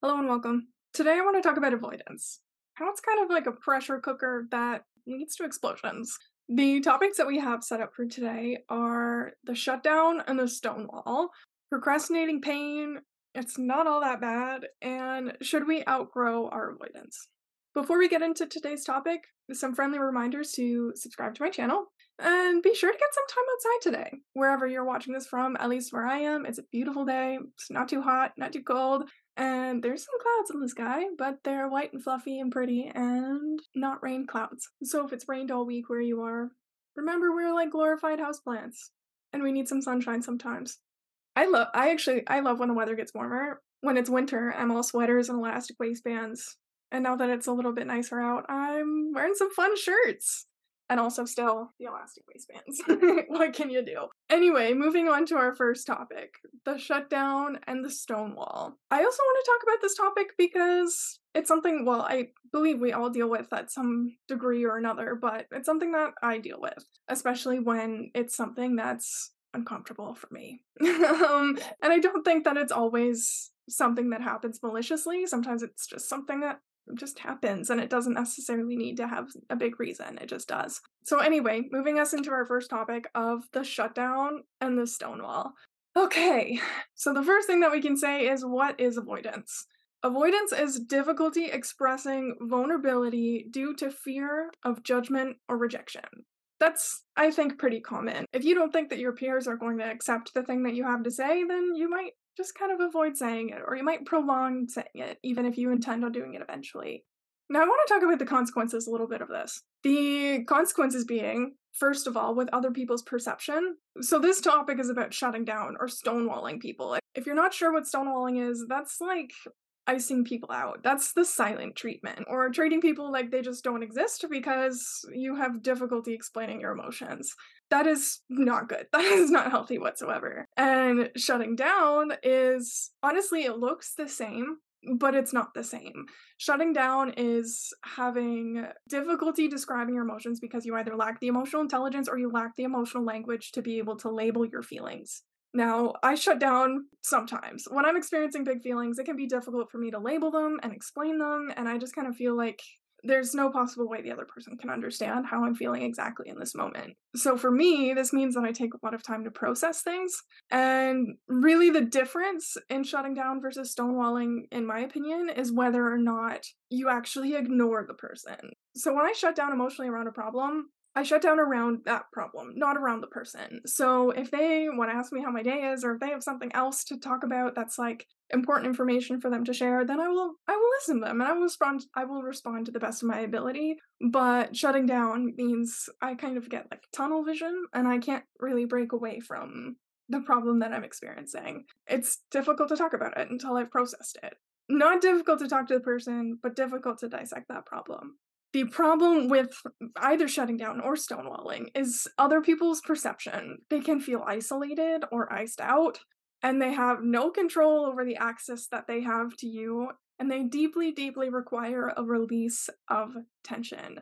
Hello and welcome. Today I want to talk about avoidance. How it's kind of like a pressure cooker that leads to explosions. The topics that we have set up for today are the shutdown and the stonewall, procrastinating pain, it's not all that bad, and should we outgrow our avoidance? Before we get into today's topic, some friendly reminders to subscribe to my channel and be sure to get some time outside today. Wherever you're watching this from, at least where I am, it's a beautiful day. It's not too hot, not too cold, and there's some clouds in the sky, but they're white and fluffy and pretty and not rain clouds. So if it's rained all week where you are, remember we're like glorified houseplants and we need some sunshine sometimes. I love I actually I love when the weather gets warmer. When it's winter, I'm all sweaters and elastic waistbands. And now that it's a little bit nicer out, I'm wearing some fun shirts and also still the elastic waistbands. what can you do? Anyway, moving on to our first topic the shutdown and the stonewall. I also want to talk about this topic because it's something, well, I believe we all deal with at some degree or another, but it's something that I deal with, especially when it's something that's uncomfortable for me. um, and I don't think that it's always something that happens maliciously. Sometimes it's just something that just happens and it doesn't necessarily need to have a big reason. It just does. So, anyway, moving us into our first topic of the shutdown and the stonewall. Okay, so the first thing that we can say is what is avoidance? Avoidance is difficulty expressing vulnerability due to fear of judgment or rejection. That's, I think, pretty common. If you don't think that your peers are going to accept the thing that you have to say, then you might just kind of avoid saying it, or you might prolong saying it, even if you intend on doing it eventually. Now, I want to talk about the consequences a little bit of this. The consequences being, first of all, with other people's perception. So, this topic is about shutting down or stonewalling people. If you're not sure what stonewalling is, that's like icing people out. That's the silent treatment, or treating people like they just don't exist because you have difficulty explaining your emotions. That is not good. That is not healthy whatsoever. And shutting down is honestly, it looks the same, but it's not the same. Shutting down is having difficulty describing your emotions because you either lack the emotional intelligence or you lack the emotional language to be able to label your feelings. Now, I shut down sometimes. When I'm experiencing big feelings, it can be difficult for me to label them and explain them, and I just kind of feel like there's no possible way the other person can understand how I'm feeling exactly in this moment. So for me, this means that I take a lot of time to process things. And really, the difference in shutting down versus stonewalling, in my opinion, is whether or not you actually ignore the person. So when I shut down emotionally around a problem, I shut down around that problem, not around the person. So if they want to ask me how my day is or if they have something else to talk about that's like important information for them to share, then I will I will listen to them and I will respond I will respond to the best of my ability. But shutting down means I kind of get like tunnel vision and I can't really break away from the problem that I'm experiencing. It's difficult to talk about it until I've processed it. Not difficult to talk to the person, but difficult to dissect that problem the problem with either shutting down or stonewalling is other people's perception. They can feel isolated or iced out, and they have no control over the access that they have to you, and they deeply, deeply require a release of tension.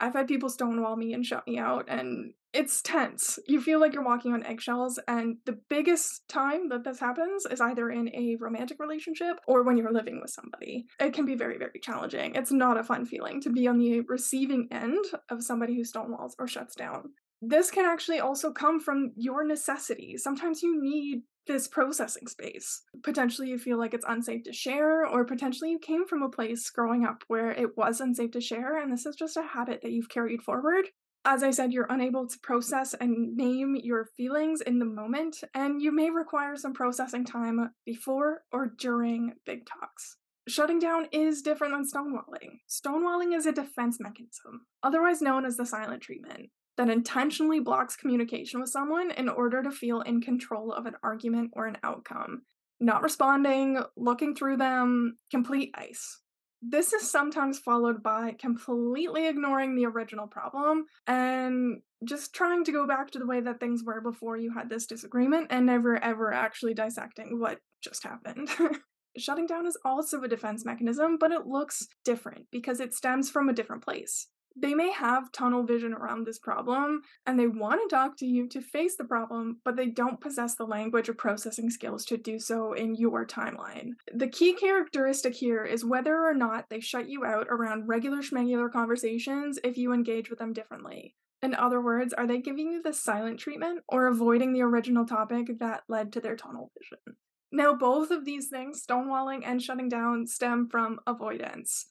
I've had people stonewall me and shut me out, and it's tense. You feel like you're walking on eggshells, and the biggest time that this happens is either in a romantic relationship or when you're living with somebody. It can be very, very challenging. It's not a fun feeling to be on the receiving end of somebody who stonewalls or shuts down. This can actually also come from your necessity. Sometimes you need this processing space. Potentially, you feel like it's unsafe to share, or potentially, you came from a place growing up where it was unsafe to share, and this is just a habit that you've carried forward. As I said, you're unable to process and name your feelings in the moment, and you may require some processing time before or during big talks. Shutting down is different than stonewalling. Stonewalling is a defense mechanism, otherwise known as the silent treatment that intentionally blocks communication with someone in order to feel in control of an argument or an outcome. Not responding, looking through them, complete ice. This is sometimes followed by completely ignoring the original problem and just trying to go back to the way that things were before you had this disagreement and never ever actually dissecting what just happened. Shutting down is also a defense mechanism, but it looks different because it stems from a different place They may have tunnel vision around this problem and they want to talk to you to face the problem, but they don't possess the language or processing skills to do so in your timeline. The key characteristic here is whether or not they shut you out around regular schmegular conversations if you engage with them differently. In other words, are they giving you the silent treatment or avoiding the original topic that led to their tunnel vision? Now, both of these things, stonewalling and shutting down, stem from avoidance.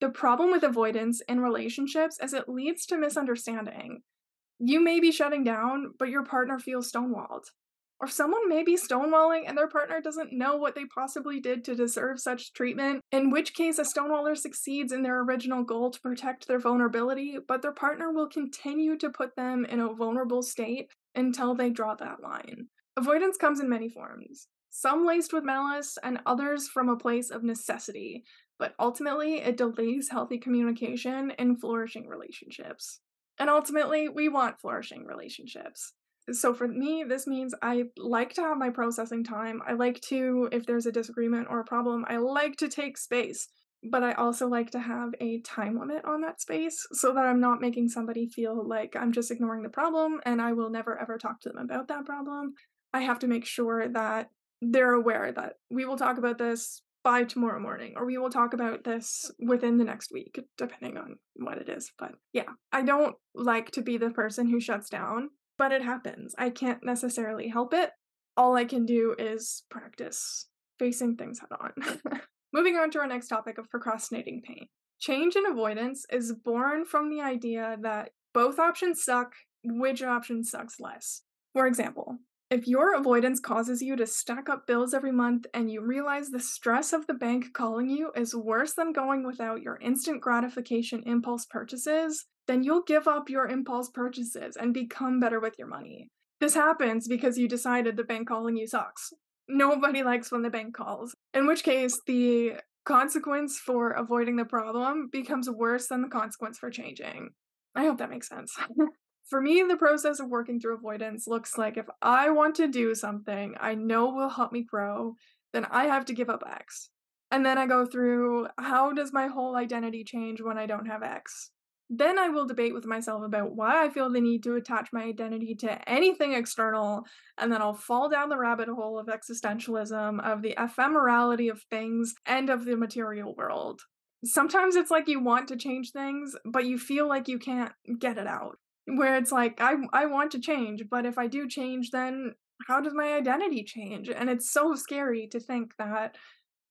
The problem with avoidance in relationships is it leads to misunderstanding. You may be shutting down, but your partner feels stonewalled. Or someone may be stonewalling and their partner doesn't know what they possibly did to deserve such treatment, in which case a stonewaller succeeds in their original goal to protect their vulnerability, but their partner will continue to put them in a vulnerable state until they draw that line. Avoidance comes in many forms, some laced with malice and others from a place of necessity, but ultimately it delays healthy communication and flourishing relationships. And ultimately, we want flourishing relationships. So for me, this means I like to have my processing time. I like to, if there's a disagreement or a problem, I like to take space. But I also like to have a time limit on that space so that I'm not making somebody feel like I'm just ignoring the problem and I will never ever talk to them about that problem. I have to make sure that they're aware that we will talk about this by tomorrow morning, or we will talk about this within the next week, depending on what it is. But yeah, I don't like to be the person who shuts down, but it happens. I can't necessarily help it. All I can do is practice facing things head on. Moving on to our next topic of procrastinating pain. Change and avoidance is born from the idea that both options suck, which option sucks less. For example, if your avoidance causes you to stack up bills every month and you realize the stress of the bank calling you is worse than going without your instant gratification impulse purchases, then you'll give up your impulse purchases and become better with your money. This happens because you decided the bank calling you sucks. Nobody likes when the bank calls, in which case, the consequence for avoiding the problem becomes worse than the consequence for changing. I hope that makes sense. For me, the process of working through avoidance looks like if I want to do something I know will help me grow, then I have to give up X. And then I go through how does my whole identity change when I don't have X? Then I will debate with myself about why I feel the need to attach my identity to anything external, and then I'll fall down the rabbit hole of existentialism, of the ephemerality of things, and of the material world. Sometimes it's like you want to change things, but you feel like you can't get it out where it's like I I want to change, but if I do change, then how does my identity change? And it's so scary to think that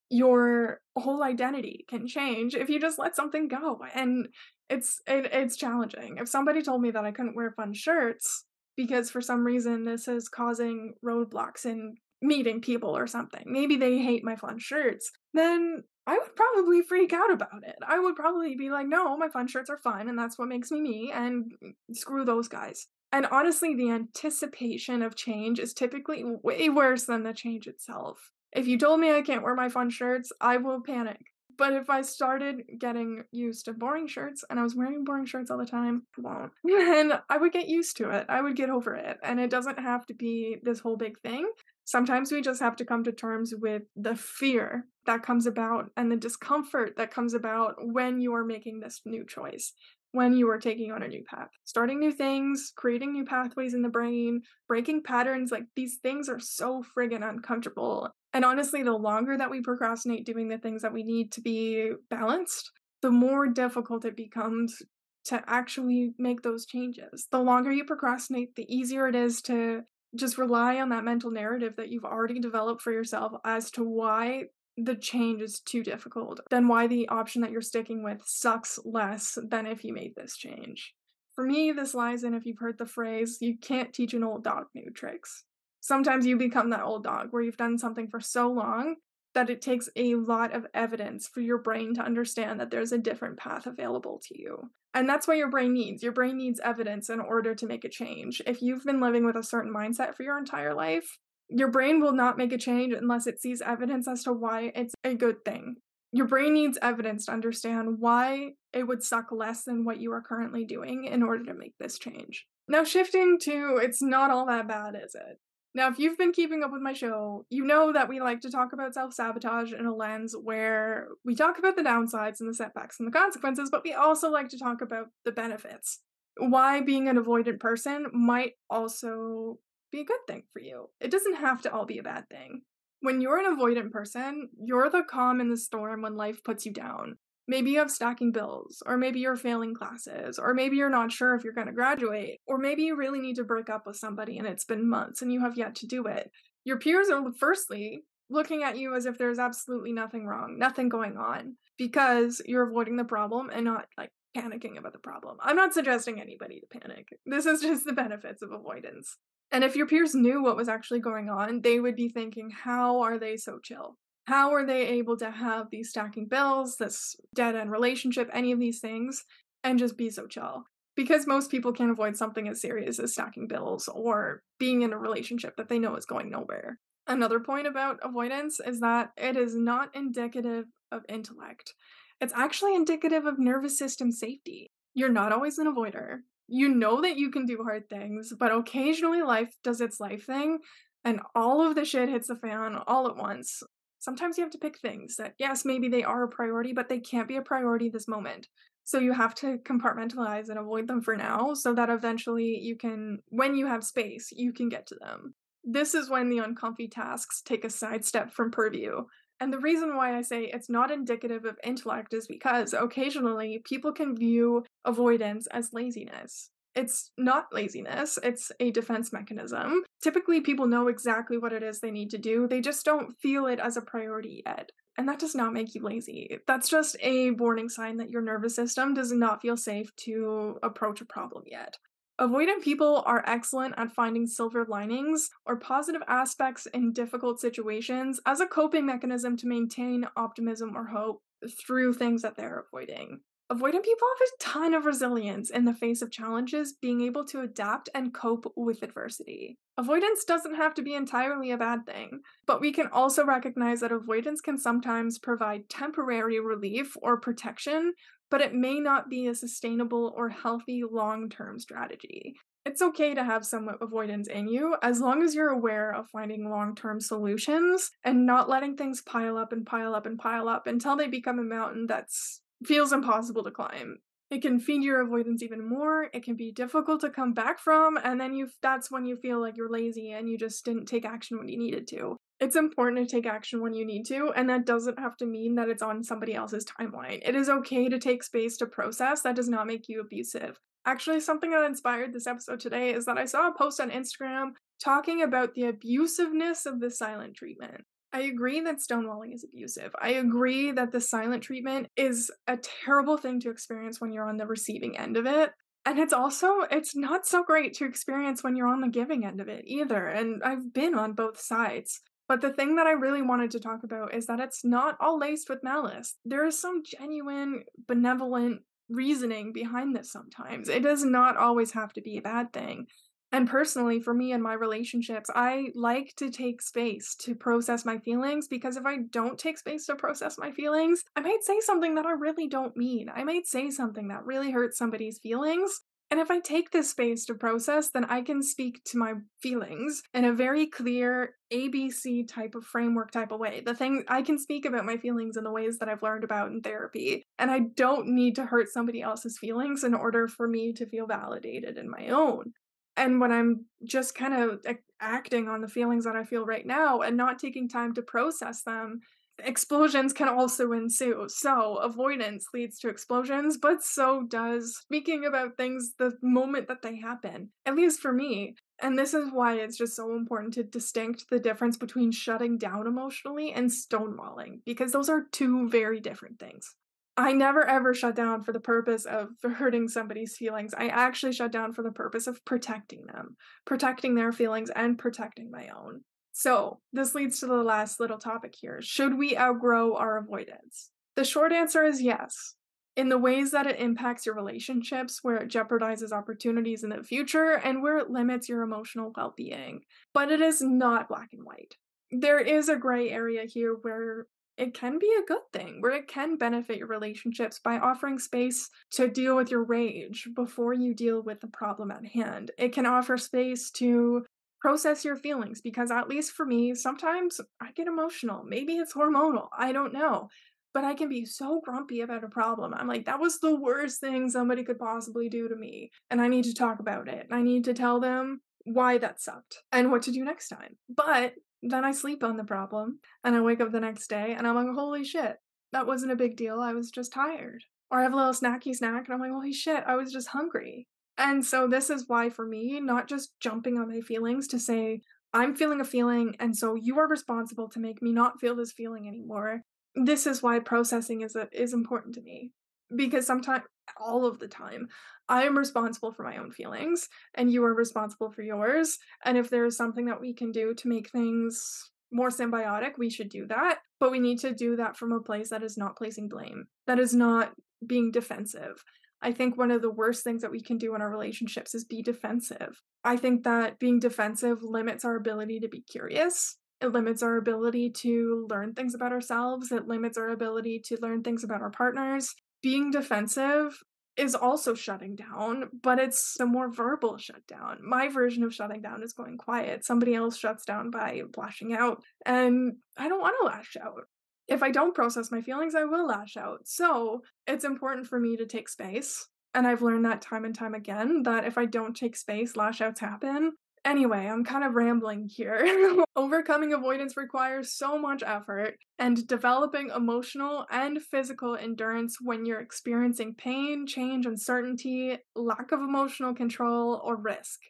your whole identity can change if you just let something go. And it's it, it's challenging. If somebody told me that I couldn't wear fun shirts because for some reason this is causing roadblocks in meeting people or something, maybe they hate my fun shirts, then I would probably freak out about it. I would probably be like, no, my fun shirts are fun and that's what makes me me, and screw those guys. And honestly, the anticipation of change is typically way worse than the change itself. If you told me I can't wear my fun shirts, I will panic. But if I started getting used to boring shirts and I was wearing boring shirts all the time, I won't. And I would get used to it. I would get over it. And it doesn't have to be this whole big thing. Sometimes we just have to come to terms with the fear that comes about and the discomfort that comes about when you are making this new choice, when you are taking on a new path. Starting new things, creating new pathways in the brain, breaking patterns like these things are so friggin' uncomfortable. And honestly, the longer that we procrastinate doing the things that we need to be balanced, the more difficult it becomes to actually make those changes. The longer you procrastinate, the easier it is to just rely on that mental narrative that you've already developed for yourself as to why the change is too difficult, then why the option that you're sticking with sucks less than if you made this change. For me, this lies in if you've heard the phrase, you can't teach an old dog new tricks. Sometimes you become that old dog where you've done something for so long that it takes a lot of evidence for your brain to understand that there's a different path available to you. And that's what your brain needs. Your brain needs evidence in order to make a change. If you've been living with a certain mindset for your entire life, your brain will not make a change unless it sees evidence as to why it's a good thing. Your brain needs evidence to understand why it would suck less than what you are currently doing in order to make this change. Now, shifting to it's not all that bad, is it? Now, if you've been keeping up with my show, you know that we like to talk about self sabotage in a lens where we talk about the downsides and the setbacks and the consequences, but we also like to talk about the benefits. Why being an avoidant person might also be a good thing for you. It doesn't have to all be a bad thing. When you're an avoidant person, you're the calm in the storm when life puts you down. Maybe you have stacking bills, or maybe you're failing classes, or maybe you're not sure if you're going to graduate, or maybe you really need to break up with somebody and it's been months and you have yet to do it. Your peers are, firstly, looking at you as if there's absolutely nothing wrong, nothing going on, because you're avoiding the problem and not like panicking about the problem. I'm not suggesting anybody to panic. This is just the benefits of avoidance. And if your peers knew what was actually going on, they would be thinking, how are they so chill? How are they able to have these stacking bills, this dead end relationship, any of these things, and just be so chill? Because most people can't avoid something as serious as stacking bills or being in a relationship that they know is going nowhere. Another point about avoidance is that it is not indicative of intellect. It's actually indicative of nervous system safety. You're not always an avoider. You know that you can do hard things, but occasionally life does its life thing and all of the shit hits the fan all at once sometimes you have to pick things that, yes, maybe they are a priority, but they can't be a priority this moment. So you have to compartmentalize and avoid them for now so that eventually you can, when you have space, you can get to them. This is when the uncomfy tasks take a sidestep from purview. And the reason why I say it's not indicative of intellect is because occasionally people can view avoidance as laziness. It's not laziness, it's a defense mechanism. Typically, people know exactly what it is they need to do, they just don't feel it as a priority yet. And that does not make you lazy. That's just a warning sign that your nervous system does not feel safe to approach a problem yet. Avoidant people are excellent at finding silver linings or positive aspects in difficult situations as a coping mechanism to maintain optimism or hope through things that they're avoiding. Avoidant people have a ton of resilience in the face of challenges, being able to adapt and cope with adversity. Avoidance doesn't have to be entirely a bad thing, but we can also recognize that avoidance can sometimes provide temporary relief or protection, but it may not be a sustainable or healthy long term strategy. It's okay to have some avoidance in you as long as you're aware of finding long term solutions and not letting things pile up and pile up and pile up until they become a mountain that's feels impossible to climb. It can feed your avoidance even more. It can be difficult to come back from, and then you that's when you feel like you're lazy and you just didn't take action when you needed to. It's important to take action when you need to, and that doesn't have to mean that it's on somebody else's timeline. It is okay to take space to process. That does not make you abusive. Actually, something that inspired this episode today is that I saw a post on Instagram talking about the abusiveness of the silent treatment. I agree that stonewalling is abusive. I agree that the silent treatment is a terrible thing to experience when you're on the receiving end of it. And it's also it's not so great to experience when you're on the giving end of it either. And I've been on both sides. But the thing that I really wanted to talk about is that it's not all laced with malice. There is some genuine benevolent reasoning behind this sometimes. It does not always have to be a bad thing. And personally, for me and my relationships, I like to take space to process my feelings because if I don't take space to process my feelings, I might say something that I really don't mean. I might say something that really hurts somebody's feelings. And if I take this space to process, then I can speak to my feelings in a very clear ABC type of framework type of way. The thing I can speak about my feelings in the ways that I've learned about in therapy. And I don't need to hurt somebody else's feelings in order for me to feel validated in my own and when i'm just kind of acting on the feelings that i feel right now and not taking time to process them explosions can also ensue. So avoidance leads to explosions but so does speaking about things the moment that they happen at least for me. And this is why it's just so important to distinct the difference between shutting down emotionally and stonewalling because those are two very different things I never ever shut down for the purpose of hurting somebody's feelings. I actually shut down for the purpose of protecting them, protecting their feelings, and protecting my own. So, this leads to the last little topic here. Should we outgrow our avoidance? The short answer is yes. In the ways that it impacts your relationships, where it jeopardizes opportunities in the future, and where it limits your emotional well being. But it is not black and white. There is a gray area here where it can be a good thing where it can benefit your relationships by offering space to deal with your rage before you deal with the problem at hand. It can offer space to process your feelings because at least for me, sometimes I get emotional. Maybe it's hormonal. I don't know. But I can be so grumpy about a problem. I'm like, that was the worst thing somebody could possibly do to me. And I need to talk about it. I need to tell them why that sucked and what to do next time. But then I sleep on the problem and I wake up the next day and I'm like, holy shit, that wasn't a big deal. I was just tired. Or I have a little snacky snack and I'm like, holy shit, I was just hungry. And so this is why for me, not just jumping on my feelings to say, I'm feeling a feeling, and so you are responsible to make me not feel this feeling anymore. This is why processing is a, is important to me. Because sometimes all of the time, I am responsible for my own feelings and you are responsible for yours. And if there is something that we can do to make things more symbiotic, we should do that. But we need to do that from a place that is not placing blame, that is not being defensive, I think one of the worst things that we can do in our relationships is be defensive. I think that being defensive limits our ability to be curious. It limits our ability to learn things about ourselves. It limits our ability to learn things about our partners. Being defensive is also shutting down, but it's a more verbal shutdown. My version of shutting down is going quiet. Somebody else shuts down by lashing out. And I don't want to lash out if I don't process my feelings, I will lash out. So it's important for me to take space. And I've learned that time and time again that if I don't take space, lash outs happen. Anyway, I'm kind of rambling here. Overcoming avoidance requires so much effort, and developing emotional and physical endurance when you're experiencing pain, change, uncertainty, lack of emotional control, or risk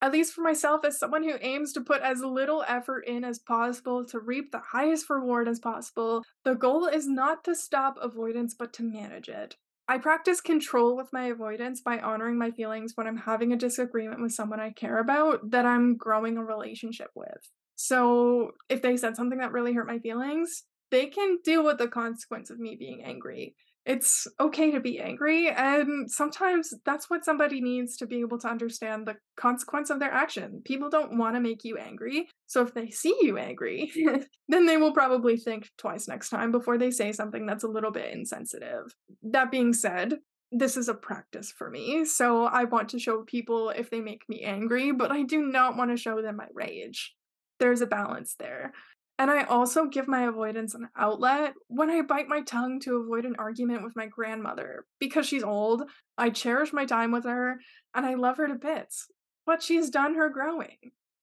at least for myself, as someone who aims to put as little effort in as possible to reap the highest reward as possible, the goal is not to stop avoidance but to manage it. I practice control with my avoidance by honoring my feelings when I'm having a disagreement with someone I care about that I'm growing a relationship with. So, if they said something that really hurt my feelings, they can deal with the consequence of me being angry it's okay to be angry and sometimes that's what somebody needs to be able to understand the consequence of their action. People don't want to make you angry so if they see you angry then they will probably think twice next time before they say something that's a little bit insensitive. That being said this is a practice for me so i want to show people if they make me angry but i do not want to show them my rage. There's a balance there and I also give my avoidance an outlet when I bite my tongue to avoid an argument with my grandmother. Because she's old, I cherish my time with her, and I love her to bits. But she's done her growing.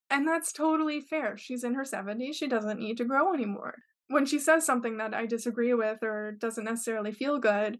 And that's totally fair. She's in her 70s, she doesn't need to grow anymore. When she says something that I disagree with or doesn't necessarily feel good,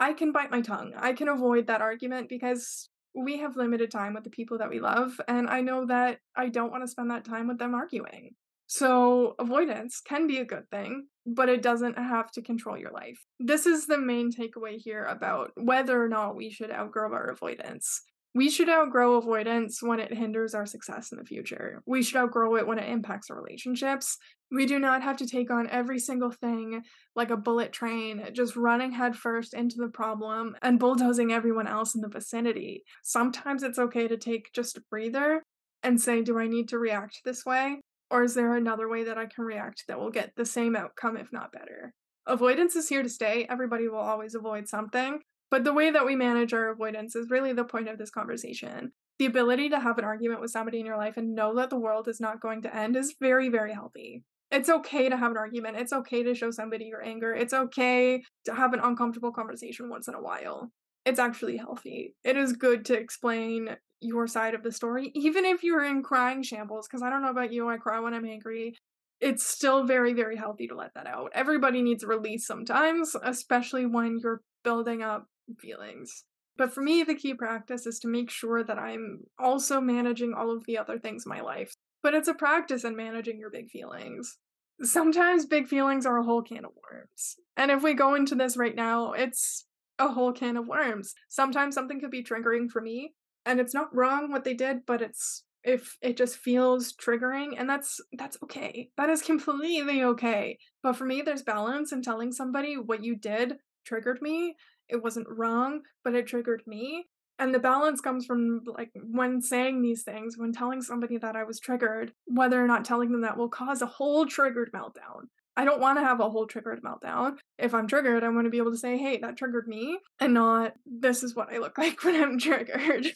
I can bite my tongue. I can avoid that argument because we have limited time with the people that we love, and I know that I don't want to spend that time with them arguing. So, avoidance can be a good thing, but it doesn't have to control your life. This is the main takeaway here about whether or not we should outgrow our avoidance. We should outgrow avoidance when it hinders our success in the future. We should outgrow it when it impacts our relationships. We do not have to take on every single thing like a bullet train, just running headfirst into the problem and bulldozing everyone else in the vicinity. Sometimes it's okay to take just a breather and say, Do I need to react this way? Or is there another way that I can react that will get the same outcome, if not better? Avoidance is here to stay. Everybody will always avoid something. But the way that we manage our avoidance is really the point of this conversation. The ability to have an argument with somebody in your life and know that the world is not going to end is very, very healthy. It's okay to have an argument. It's okay to show somebody your anger. It's okay to have an uncomfortable conversation once in a while. It's actually healthy. It is good to explain your side of the story, even if you're in crying shambles, because I don't know about you, I cry when I'm angry. It's still very, very healthy to let that out. Everybody needs release sometimes, especially when you're building up feelings. But for me, the key practice is to make sure that I'm also managing all of the other things in my life. But it's a practice in managing your big feelings. Sometimes big feelings are a whole can of worms. And if we go into this right now, it's a whole can of worms. Sometimes something could be triggering for me, and it's not wrong what they did but it's if it just feels triggering and that's that's okay. That is completely okay. But for me there's balance in telling somebody what you did triggered me. It wasn't wrong but it triggered me. And the balance comes from like when saying these things when telling somebody that i was triggered whether or not telling them that will cause a whole triggered meltdown. I don't want to have a whole triggered meltdown. If I'm triggered, I want to be able to say, hey, that triggered me, and not this is what I look like when I'm triggered.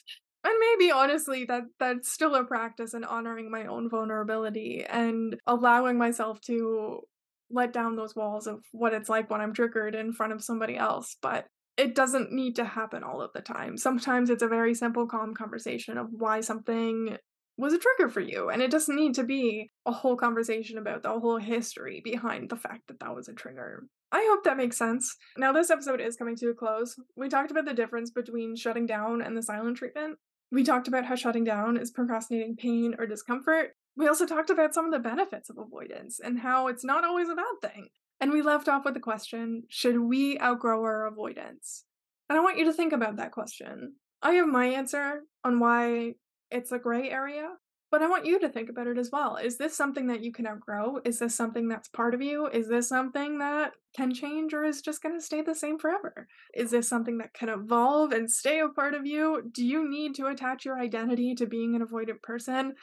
And maybe honestly that that's still a practice in honoring my own vulnerability and allowing myself to let down those walls of what it's like when I'm triggered in front of somebody else, but it doesn't need to happen all of the time. Sometimes it's a very simple, calm conversation of why something was a trigger for you. And it doesn't need to be a whole conversation about the whole history behind the fact that that was a trigger. I hope that makes sense. Now, this episode is coming to a close. We talked about the difference between shutting down and the silent treatment. We talked about how shutting down is procrastinating pain or discomfort. We also talked about some of the benefits of avoidance and how it's not always a bad thing. And we left off with the question Should we outgrow our avoidance? And I want you to think about that question. I have my answer on why it's a gray area, but I want you to think about it as well. Is this something that you can outgrow? Is this something that's part of you? Is this something that can change or is just going to stay the same forever? Is this something that can evolve and stay a part of you? Do you need to attach your identity to being an avoidant person?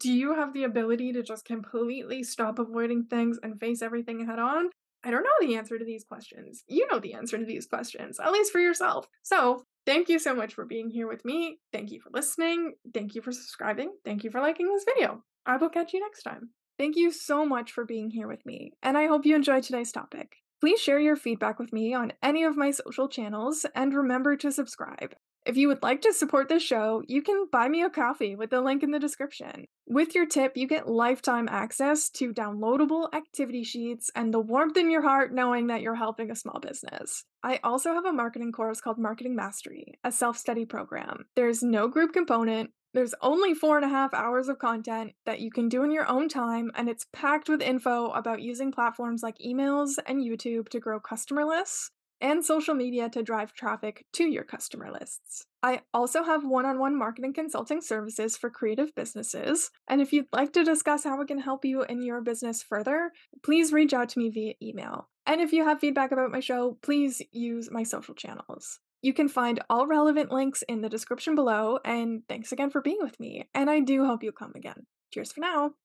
Do you have the ability to just completely stop avoiding things and face everything head on? I don't know the answer to these questions. You know the answer to these questions, at least for yourself. So, thank you so much for being here with me. Thank you for listening. Thank you for subscribing. Thank you for liking this video. I will catch you next time. Thank you so much for being here with me, and I hope you enjoyed today's topic. Please share your feedback with me on any of my social channels and remember to subscribe. If you would like to support this show, you can buy me a coffee with the link in the description. With your tip, you get lifetime access to downloadable activity sheets and the warmth in your heart knowing that you're helping a small business. I also have a marketing course called Marketing Mastery, a self study program. There's no group component. There's only four and a half hours of content that you can do in your own time, and it's packed with info about using platforms like emails and YouTube to grow customer lists and social media to drive traffic to your customer lists. I also have one on one marketing consulting services for creative businesses. And if you'd like to discuss how we can help you in your business further, please reach out to me via email. And if you have feedback about my show, please use my social channels. You can find all relevant links in the description below. And thanks again for being with me. And I do hope you come again. Cheers for now.